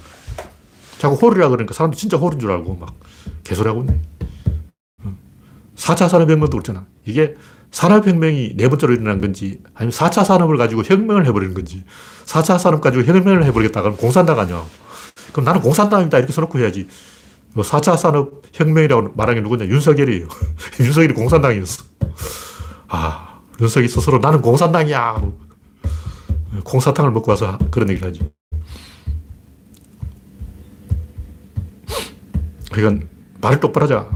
자꾸 홀이라 그러니까 사람들 진짜 홀인 줄 알고 막 개소리하고 있네. 4차 산업혁명도 그렇잖아. 이게 산업혁명이 네 번째로 일어난 건지 아니면 4차 산업을 가지고 혁명을 해버리는 건지 4차 산업 가지고 혁명을 해버리겠다 그러면 공산당 아니야. 그럼 나는 공산당이다 이렇게 써놓고 해야지. 4차 뭐 산업 혁명이라고 말하는 게 누구냐? 윤석열이에요. 윤석열이 공산당이었어. 아, 윤석이 스스로 나는 공산당이야. 콩사탕을 먹고 와서 그런 얘기를 하지. 그러니까 말을 똑바로 하자.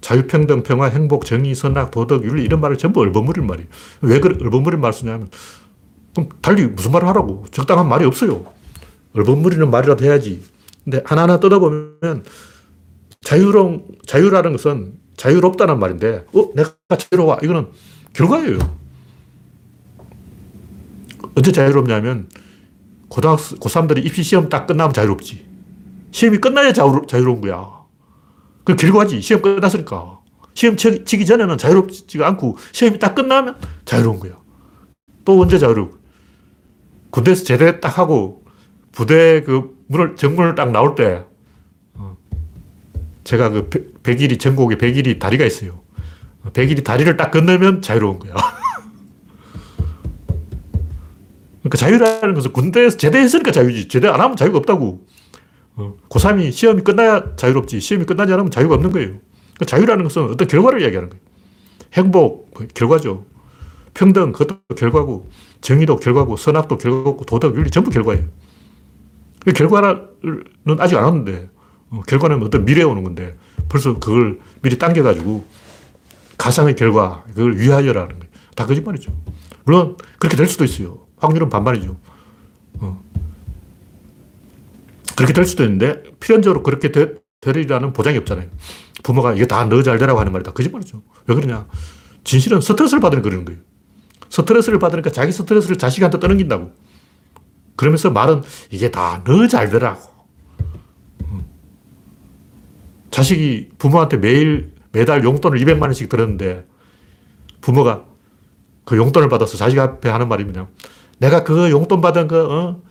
자유평등, 평화, 행복, 정의, 선악, 도덕, 윤리 이런 말을 전부 얼버무릴 말이에요. 왜 그런 얼버무릴 말을 쓰냐면 그럼 달리 무슨 말을 하라고. 적당한 말이 없어요. 얼버무리는 말이라도 해야지. 근데 하나하나 뜯어보면 자유로운, 자유라는 것은 자유롭다는 말인데, 어, 내가 자유로워. 이거는 결과예요. 언제 자유롭냐면, 고등학생, 고3들이 입시 시험 딱 끝나면 자유롭지. 시험이 끝나야 자유로, 자유로운 거야. 그 결과지. 시험 끝났으니까. 시험 치기 전에는 자유롭지가 않고, 시험이 딱 끝나면 자유로운 거야. 또 언제 자유롭고. 군대에서 제대 딱 하고, 부대 그 문을, 정문을 딱 나올 때, 제가 그 백일이, 전국에 백일이 다리가 있어요. 백일이 다리를 딱 건너면 자유로운 거야. 그러니까 자유라는 것은 군대에서 제대했으니까 자유지. 제대 안 하면 자유가 없다고. 어, 고3이 시험이 끝나야 자유롭지. 시험이 끝나지 않으면 자유가 없는 거예요. 그러니까 자유라는 것은 어떤 결과를 이야기하는 거예요. 행복, 그 결과죠. 평등, 그것도 결과고, 정의도 결과고, 선악도 결과고, 도덕, 윤리 전부 결과예요. 그 결과는 아직 안 왔는데, 어, 결과는 어떤 미래에 오는 건데 벌써 그걸 미리 당겨가지고 가상의 결과, 그걸 위하여라는 거예요. 다 거짓말이죠. 물론 그렇게 될 수도 있어요. 확률은 반반이죠. 어. 그렇게 될 수도 있는데 필연적으로 그렇게 되, 되리라는 보장이 없잖아요. 부모가 이게 다 너 잘 되라고 하는 말이 다 거짓말이죠. 왜 그러냐. 진실은 스트레스를 받으니까 그러는 거예요. 스트레스를 받으니까 자기 스트레스를 자식한테 떠넘긴다고. 그러면서 말은 이게 다 너 잘 되라고. 자식이 부모한테 매일, 매달 용돈을 200만 원씩 들었는데 부모가 그 용돈을 받아서 자식 앞에 하는 말이 뭐냐. 내가 그 용돈 받은 거, 어?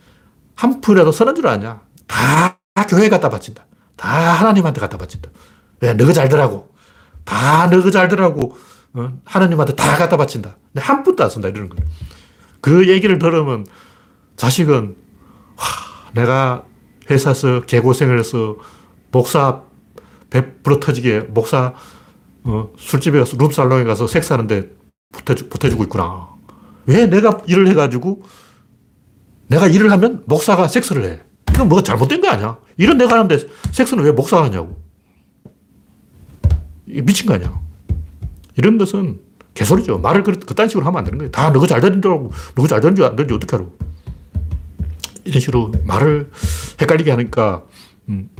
한 푼이라도 선한 줄 아냐. 다, 다 교회에 갖다 바친다. 다 하나님한테 갖다 바친다. 왜? 너가 잘더라고. 다 너가 잘더라고. 어? 하나님한테 다 갖다 바친다. 한 푼도 안 쓴다. 이러는 거예요. 그 얘기를 들으면 자식은, 와, 내가 회사에서 개고생을 해서 목사 배 불어 터지게 목사 어, 술집에 가서 룸살롱에 가서 섹스하는데 보태주, 보태주고 있구나. 왜 내가 일을 해가지고 내가 일을 하면 목사가 섹스를 해. 이건 뭐가 잘못된 거 아니야? 일은 내가 하는데 섹스는 왜 목사가 하냐고. 미친 거 아니야. 이런 것은 개소리죠. 말을 그, 그딴 식으로 하면 안 되는 거예요. 다 너가 잘 되는 줄 알고, 너가 잘 되는지 안 되는지 어떻게 알아. 이런 식으로 말을 헷갈리게 하니까, 음,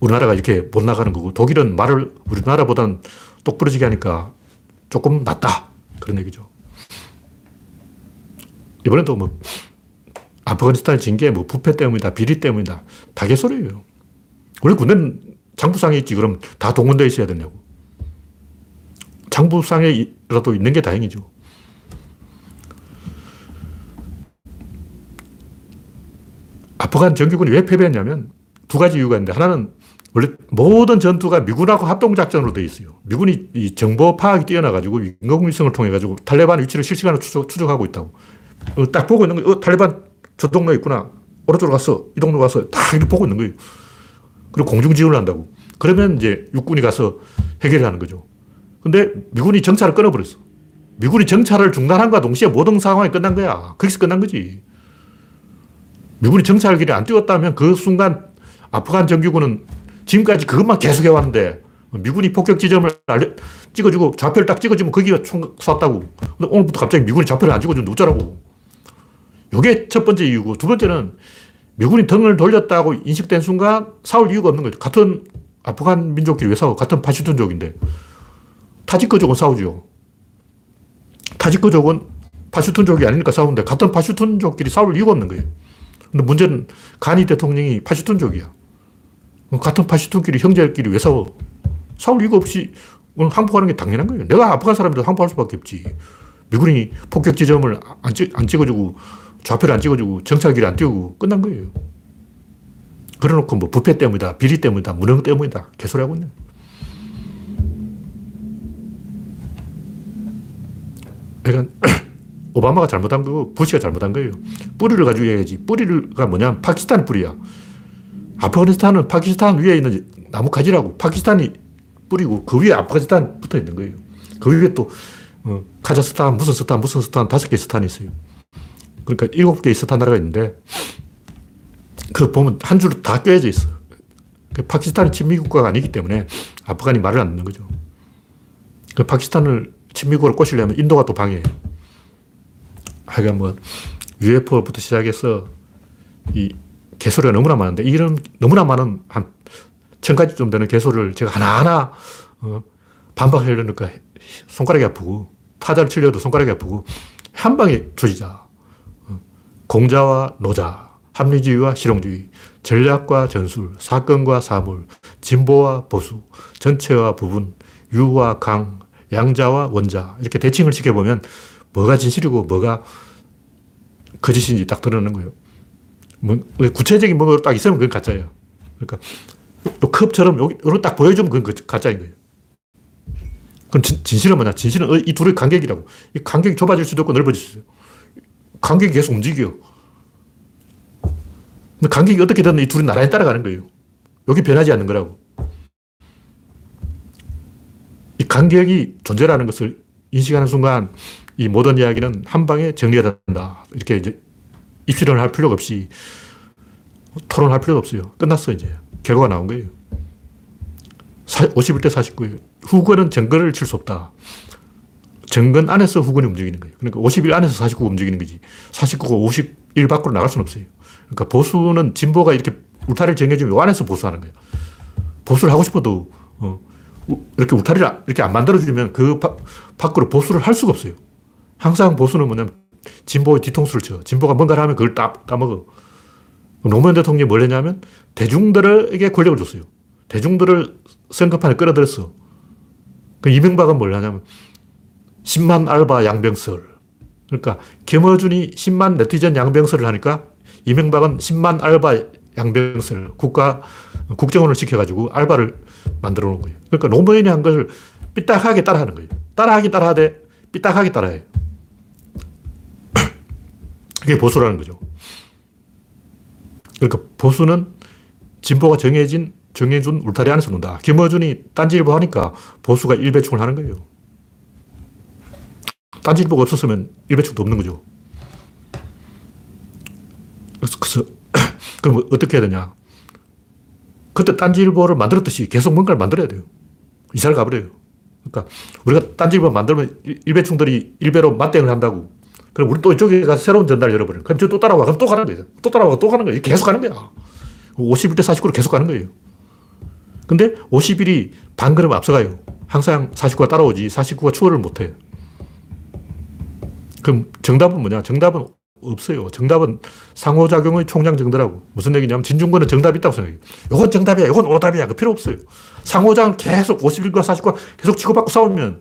우리나라가 이렇게 못 나가는 거고 독일은 말을 우리나라보다는 똑부러지게 하니까 조금 낫다. 그런 얘기죠. 이번에도 뭐 아프가니스탄 징계 뭐 부패 때문이다, 비리 때문이다. 다 개소리예요. 우리 군대는 장부상에 있지 그럼 다 동원되어 있어야 되냐고. 장부상에라도 있는 게 다행이죠. 아프간 정규군이 왜 패배했냐면 두 가지 이유가 있는데 하나는 원래 모든 전투가 미군하고 합동작전으로 되어 있어요. 미군이 이 정보 파악이 뛰어나가지고 인공위성을 통해가지고 탈레반 위치를 실시간으로 추적, 하고 있다고. 어, 딱 보고 있는 거예요. 어, 탈레반 저 동네 있구나. 오른쪽으로 갔어. 이 동네 갔어. 딱 이렇게 보고 있는 거예요. 그리고 공중 지원을 한다고. 그러면 이제 육군이 가서 해결하는 거죠. 근데 미군이 정찰을 끊어버렸어. 미군이 정찰을 중단한과 동시에 모든 상황이 끝난 거야. 거기서 끝난 거지. 미군이 정찰기를 안 띄웠다면 그 순간 아프간 정규군은 지금까지 그것만 계속해 왔는데 미군이 폭격 지점을 알려, 찍어주고 좌표를 딱 찍어주면 거기가 총 쐈다고. 근데 오늘부터 갑자기 미군이 좌표를 안 찍어주면 어쩌라고. 이게 첫 번째 이유고 두 번째는 미군이 등을 돌렸다고 인식된 순간 싸울 이유가 없는 거죠. 같은 아프간 민족끼리 왜 싸워? 같은 파슈툰족인데. 타지크족은 싸우죠. 타지크족은 파슈툰족이 아니니까 싸우는데 같은 파슈툰족끼리 싸울 이유가 없는 거예요. 근데 문제는 간이 대통령이 파슈툰족이야. 같은 파슈툰끼리 형제끼리 왜 싸워? 싸울 이유가 없이 항복하는 게 당연한 거예요. 내가 아프간 사람들 항복할 수밖에 없지. 미군이 폭격 지점을 안, 찍, 안 찍어주고 좌표를 안 찍어주고 정찰기를 안 띄우고 끝난 거예요. 그래놓고 뭐 부패 때문이다, 비리 때문이다, 무능 때문이다 개소리 하고 있네. 그러니까 오바마가 잘못한 거고 부시가 잘못한 거예요. 뿌리를 가지고 해야지. 뿌리가 뭐냐면 파키스탄 뿌리야. 아프가니스탄은 파키스탄 위에 있는 나무 가지라고. 파키스탄이 뿌리고 그 위에 아프가니스탄 붙어 있는 거예요. 그 위에 또 어, 카자흐스탄, 무슨 스탄, 무슨 스탄, 다섯 개 스탄이 있어요. 그러니까 일곱 개의 스탄 나라가 있는데 그 보면 한 줄 다 꿰어져 있어. 그 파키스탄이 친미국가가 아니기 때문에 아프간이 말을 안 듣는 거죠. 그 파키스탄을 친미국으로 꼬시려면 인도가 또 방해해요. 하여간 뭐 UFO부터 시작해서 이 개소리가 너무나 많은데 이런 너무나 많은 한 천 가지 좀 되는 개소리를 제가 하나하나 어, 반박하려니까 손가락이 아프고 타자를 치려도 손가락이 아프고 한 방에 조지자. 어, 공자와 노자, 합리주의와 실용주의, 전략과 전술, 사건과 사물, 진보와 보수, 전체와 부분, 유와 강, 양자와 원자 이렇게 대칭을 시켜보면 뭐가 진실이고 뭐가 거짓인지 딱 드러나는 거예요. 뭐, 구체적인 뭔가 딱 있으면 그건 가짜예요. 그러니까 또 컵처럼 여기, 딱 보여주면 그건 가짜인 거예요. 그럼 진, 진실은 뭐냐? 진실은 이 둘의 간격이라고. 이 간격이 좁아질 수도 있고 넓어질 수도 있고. 간격이 계속 움직여. 근데 간격이 어떻게 되든 이 둘이 나란히 따라가는 거예요. 여기 변하지 않는 거라고. 이 간격이 존재라는 것을 인식하는 순간 이 모든 이야기는 한 방에 정리가 된다. 이렇게 이제 입시를 할 필요가 없이 토론할 필요가 없어요. 끝났어, 이제. 결과가 나온 거예요. 51대 49예요. 후건은 정근을 칠수 없다. 정근 안에서 후건이 움직이는 거예요. 그러니까 51 안에서 49가 움직이는 거지. 49가 51 밖으로 나갈 수는 없어요. 그러니까 보수는 진보가 이렇게 울타리를 정해주면 요 안에서 보수하는 거예요. 보수를 하고 싶어도, 어, 이렇게 울타리를 이렇게 안 만들어주면 그 밖으로 보수를 할 수가 없어요. 항상 보수는 뭐냐면 진보의 뒤통수를 쳐. 진보가 뭔가를 하면 그걸 따, 까먹어. 노무현 대통령이 뭘 했냐면 대중들에게 권력을 줬어요. 대중들을 선거판에 끌어들였어. 그 이명박은 뭘 하냐면 10만 알바 양병설. 그러니까 김어준이 10만 네티즌 양병설을 하니까 이명박은 10만 알바 양병설 국가 국정원을 시켜가지고 알바를 만들어 놓은 거예요. 그러니까 노무현이 한 것을 삐딱하게 따라하는 거예요. 따라하기 따라하되 삐딱하게 따라해요. 그게 보수라는 거죠. 그러니까 보수는 진보가 정해진, 정해준 울타리 안에서 논다. 김어준이 딴지일보 하니까 보수가 일배충을 하는 거예요. 딴지일보가 없었으면 일배충도 없는 거죠. 그래서, 그래서 그럼 어떻게 해야 되냐. 그때 딴지일보를 만들었듯이 계속 뭔가를 만들어야 돼요. 이사를 가버려요. 그러니까 우리가 딴지일보 만들면 일배충들이 일배로 맞대응을 한다고. 그럼 우리 또 이쪽에 가서 새로운 전달을 열어버려. 그럼 저 또 따라와. 그럼 또 가는 거예요. 또 따라와. 또 가는 거예요. 계속 가는 거야. 51대 49로 계속 가는 거예요. 근데 51이 반 걸음 앞서가요. 항상 49가 따라오지 49가 추월을 못 해요. 그럼 정답은 뭐냐? 정답은 없어요. 정답은 상호작용의 총량정답라고. 무슨 얘기냐면 진중권은 정답이 있다고 생각해요. 이건 정답이야. 이건 오답이야. 그 필요 없어요. 상호작용 계속 51과 49가 계속 치고받고 싸우면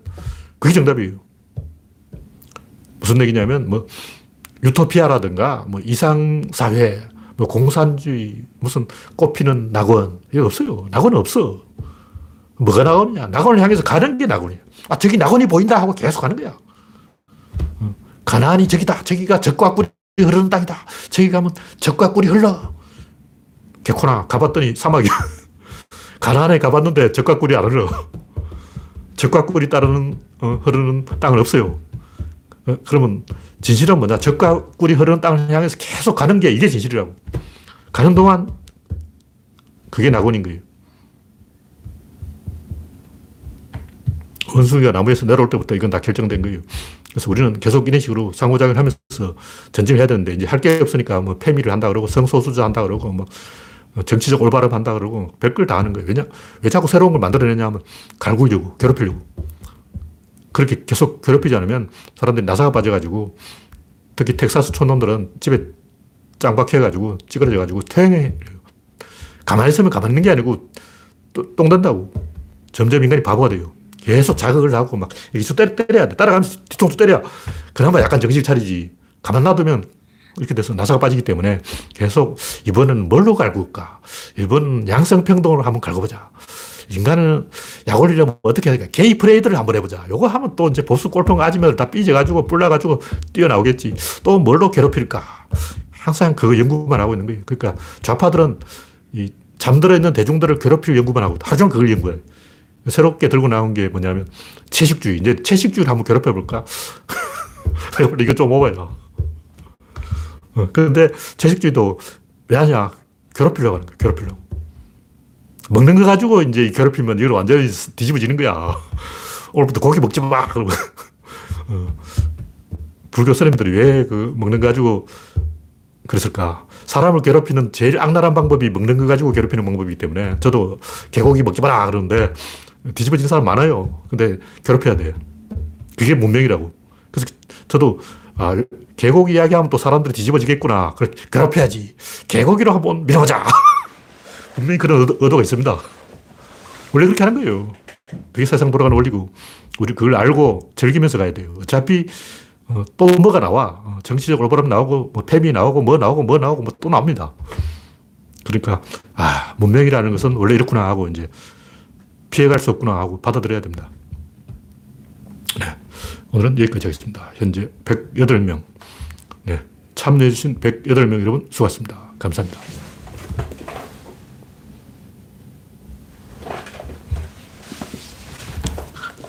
그게 정답이에요. 무슨 얘기냐면 뭐 유토피아라든가 뭐 이상사회 뭐 공산주의 무슨 꽃피는 낙원 이거 없어요. 낙원은 없어. 뭐가 낙원이냐? 낙원을 향해서 가는 게 낙원이야. 아 저기 낙원이 보인다 하고 계속 가는 거야. 가나안이 저기다. 저기가 적과 꿀이 흐르는 땅이다. 저기 가면 적과 꿀이 흘러. 개코나 가봤더니 사막이야. 가나안에 가봤는데 적과 꿀이 안 흘러. 적과 꿀이 따르는 어, 흐르는 땅은 없어요. 어, 그러면 진실은 뭐냐? 적과 꿀이 흐르는 땅을 향해서 계속 가는 게 이게 진실이라고. 가는 동안 그게 낙원인 거예요. 원숭이가 나무에서 내려올 때부터 이건 다 결정된 거예요. 그래서 우리는 계속 이런 식으로 상호작용을 하면서 전쟁을 해야 되는데 이제 할 게 없으니까 뭐 패미를 한다 그러고 성소수자 한다 그러고 뭐 정치적 올바름 한다 그러고 별걸 다 하는 거예요. 왜냐? 왜 자꾸 새로운 걸 만들어내냐 하면 갈구려고, 괴롭히려고. 그렇게 계속 괴롭히지 않으면 사람들이 나사가 빠져가지고 특히 텍사스 촌놈들은 집에 짱박해가지고 찌그러져가지고 퇴행해. 가만히 있으면 가만히 있는 게 아니고 또, 똥 된다고. 점점 인간이 바보가 돼요. 계속 자극을 하고 막 이쪽 때려, 때려야 돼. 따라가면서 뒤통수 때려. 그나마 약간 정신 차리지. 가만 놔두면 이렇게 돼서 나사가 빠지기 때문에 계속 이번은 뭘로 갈굴까? 이번 양성평등으로 한번 갈고보자. 인간은 약 올리려면 어떻게 해야 될까? 게이 프레이드를 한번 해보자. 요거 하면 또 이제 보수 꼴통 아줌마들 다 삐져가지고 뿔나가지고 뛰어나오겠지. 또 뭘로 괴롭힐까? 항상 그 연구만 하고 있는 거예요. 그러니까 좌파들은 이 잠들어 있는 대중들을 괴롭힐 연구만 하고 하루 종일 그걸 연구해. 새롭게 들고 나온 게 뭐냐면 채식주의. 이제 채식주의를 한번 괴롭혀 볼까? 이거 좀 오버야. 어, 근데 채식주의도 왜 하냐? 괴롭히려고 하는 거야. 괴롭히려고. 먹는 거 가지고 이제 괴롭히면 이걸 완전히 뒤집어지는 거야. 오늘부터 고기 먹지 마. 그러고. 어. 불교 스님들이 왜 그 먹는 거 가지고 그랬을까? 사람을 괴롭히는 제일 악랄한 방법이 먹는 거 가지고 괴롭히는 방법이기 때문에 저도 개고기 먹지 마라 그러는데 뒤집어지는 사람 많아요. 근데 괴롭혀야 돼. 그게 문명이라고. 그래서 저도 아, 개고기 이야기하면 또 사람들이 뒤집어지겠구나. 그래, 괴롭혀야지. 개고기로 한번 밀어보자. 분명히 그런 의도, 의도가 있습니다. 원래 그렇게 하는 거예요. 그게 세상 돌아가는 원리고, 우리 그걸 알고 즐기면서 가야 돼요. 어차피 어, 또 뭐가 나와. 어, 정치적 올바름 나오고, 뭐 팸이 나오고, 뭐 나오고, 뭐 나오고, 뭐 또 나옵니다. 그러니까, 아, 문명이라는 것은 원래 이렇구나 하고, 이제 피해갈 수 없구나 하고 받아들여야 됩니다. 네. 오늘은 여기까지 하겠습니다. 현재 108명. 네. 참여해주신 108명 여러분 수고하셨습니다. 감사합니다.